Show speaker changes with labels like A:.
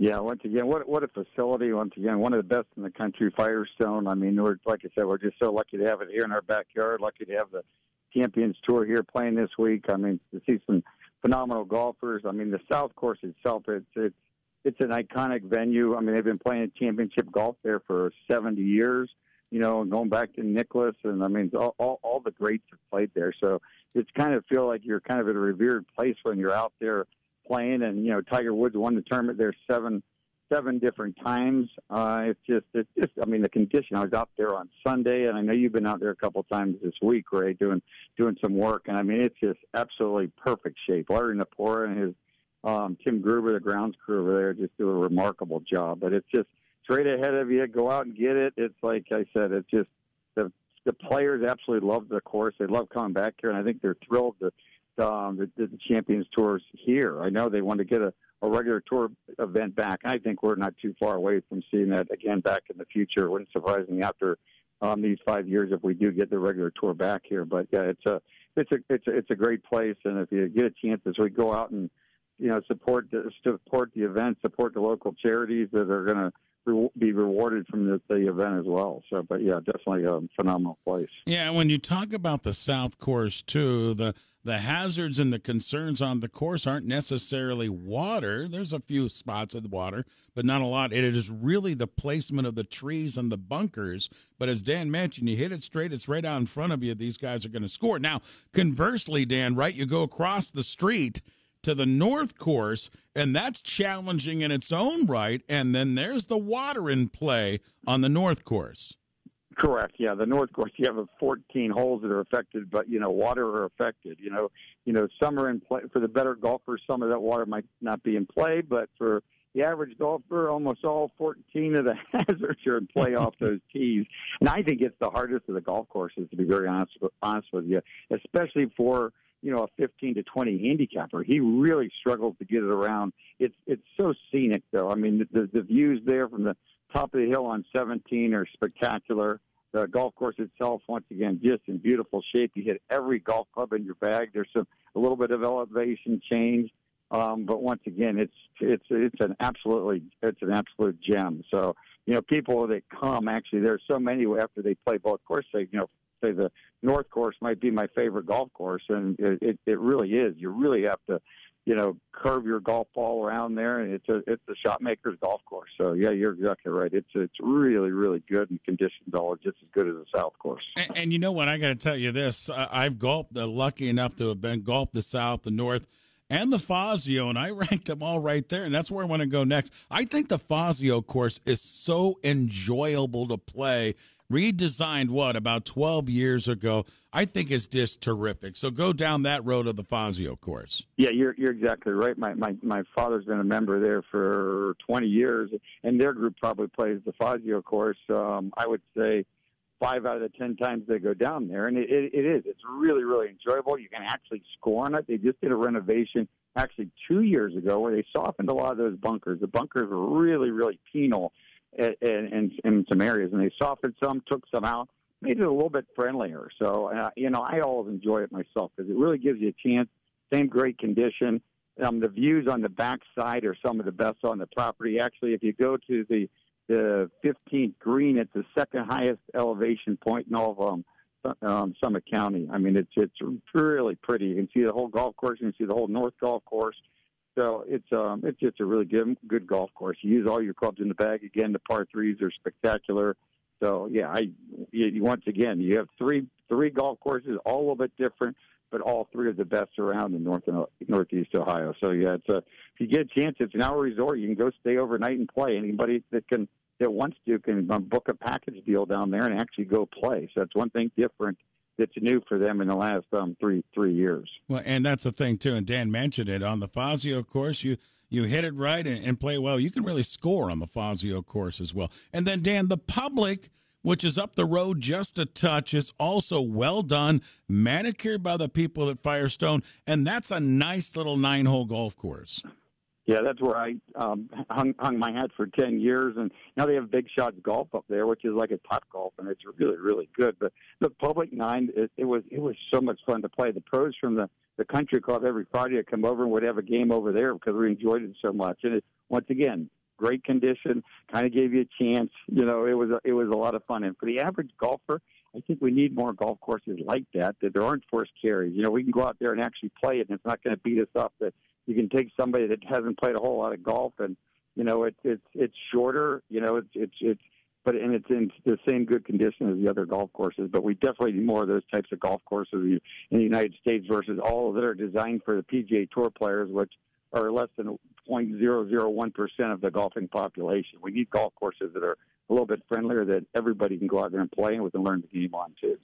A: Yeah, once again, what what a facility! Once again, one of the best in the country, Firestone. I mean, we're like I said, we're just so lucky to have it here in our backyard. Lucky to have the Champions Tour here playing this week. I mean, to see some phenomenal golfers. I mean, the South Course itself, it's it's it's an iconic venue. I mean, they've been playing championship golf there for 70 years. You know, going back to Nicklaus, and I mean, all, all all the greats have played there. So it's kind of feel like you're kind of at a revered place when you're out there playing. And you know, Tiger Woods won the tournament there seven seven different times. Uh, it's just, it's just, I mean, the condition. I was out there on Sunday, and I know you've been out there a couple times this week, Ray, doing doing some work. And I mean, it's just absolutely perfect shape. Larry Napora and his um, Tim Gruber, the grounds crew over there, just do a remarkable job. But it's just straight ahead of you. Go out and get it. It's like I said, it's just the the players absolutely love the course. They love coming back here, and I think they're thrilled that um, the, the Champions Tours here. I know they want to get a a regular tour event back. I think we're not too far away from seeing that again back in the future. Wouldn't surprise me after um, these five years if we do get the regular tour back here. But yeah, it's a it's a it's a, it's a great place, and if you get a chance as we go out and you know support the, support the event, support the local charities that are going to be rewarded from the, the, event as well. So, but yeah, definitely a phenomenal place.
B: Yeah, when you talk about the South Course too, the the hazards and the concerns on the course aren't necessarily water. There's a few spots of water, but not a lot. It is really the placement of the trees and the bunkers. But as Dan mentioned, you hit it straight, it's right out in front of you. These guys are going to score. Now, conversely, Dan, right, you go across the street to the north course, and that's challenging in its own right. And then there's the water in play on the north course.
A: Correct. Yeah, the North Course. You have 14 holes that are affected, but you know, water are affected. You know, you know, some are in play for the better golfers. Some of that water might not be in play, but for the average golfer, almost all 14 of the hazards are in play off those tees. And I think it's the hardest of the golf courses, to be very honest honest with you, especially for you know a 15 to 20 handicapper. He really struggles to get it around. It's it's so scenic, though. I mean, the the views there from the top of the hill on 17 are spectacular. The golf course itself, once again, just in beautiful shape. You hit every golf club in your bag. There's some a little bit of elevation change, um, but once again, it's it's it's an absolutely it's an absolute gem. So you know, people that come actually, there's so many after they play both courses. Say you know, say the North Course might be my favorite golf course, and it, it, it really is. You really have to you know, curve your golf ball around there, and it's a it's a shot maker's golf course. So yeah, you're exactly right. It's it's really really good and conditions all just as good as the South course.
B: And, and you know what? I got to tell you this: I've golfed, uh, lucky enough to have been golfed the South, the North, and the Fazio, and I rank them all right there. And that's where I want to go next. I think the Fazio course is so enjoyable to play redesigned what about 12 years ago. I think it's just terrific. So go down that road of the Fazio course.
A: Yeah, you're you're exactly right. My my my father's been a member there for 20 years, and their group probably plays the Fazio course. Um, I would say five out of the ten times they go down there, and it, it, it is. It's really really enjoyable. You can actually score on it. They just did a renovation actually two years ago where they softened a lot of those bunkers. The bunkers were really really penal in, in, in some areas, and they softened some, took some out, made it a little bit friendlier. So, uh, you know, I always enjoy it myself because it really gives you a chance. Same great condition. Um, the views on the back side are some of the best on the property. Actually, if you go to the the 15th green, it's the second highest elevation point in all of um, um, Summit County. I mean, it's it's really pretty. You can see the whole golf course. You can see the whole North Golf Course. So it's um it's just a really good good golf course. You use all your clubs in the bag. Again, the par threes are spectacular. So yeah, I you, once again you have three three golf courses, all a little bit different, but all three of the best around in north and northeast Ohio. So yeah, it's a if you get a chance, it's an hour resort. You can go stay overnight and play. Anybody that can that wants to can um, book a package deal down there and actually go play. So that's one thing different that's new for them in the last um, three three years.
B: Well, and that's the thing too. And Dan mentioned it on the Fazio course. You you hit it right and, and play well. You can really score on the Fazio course as well. And then Dan, the public which is up the road just a touch, is also well done, manicured by the people at Firestone, and that's a nice little nine hole golf course.
A: Yeah, that's where I um, hung, hung my hat for ten years, and now they have Big Shots Golf up there, which is like a top golf, and it's really, really good. But the public nine, it, it was it was so much fun to play. The pros from the the country club every Friday would come over and would have a game over there because we enjoyed it so much. And it, once again, great condition, kind of gave you a chance. You know, it was a, it was a lot of fun. And for the average golfer, I think we need more golf courses like that. That there aren't forced carries. You know, we can go out there and actually play it, and it's not going to beat us up. That you can take somebody that hasn't played a whole lot of golf, and you know, it's it's it's shorter. You know, it's it's it's but and it's in the same good condition as the other golf courses. But we definitely need more of those types of golf courses in the United States versus all that are designed for the PGA Tour players, which are less than 0.001 percent of the golfing population. We need golf courses that are a little bit friendlier that everybody can go out there and play and we can learn the game on too.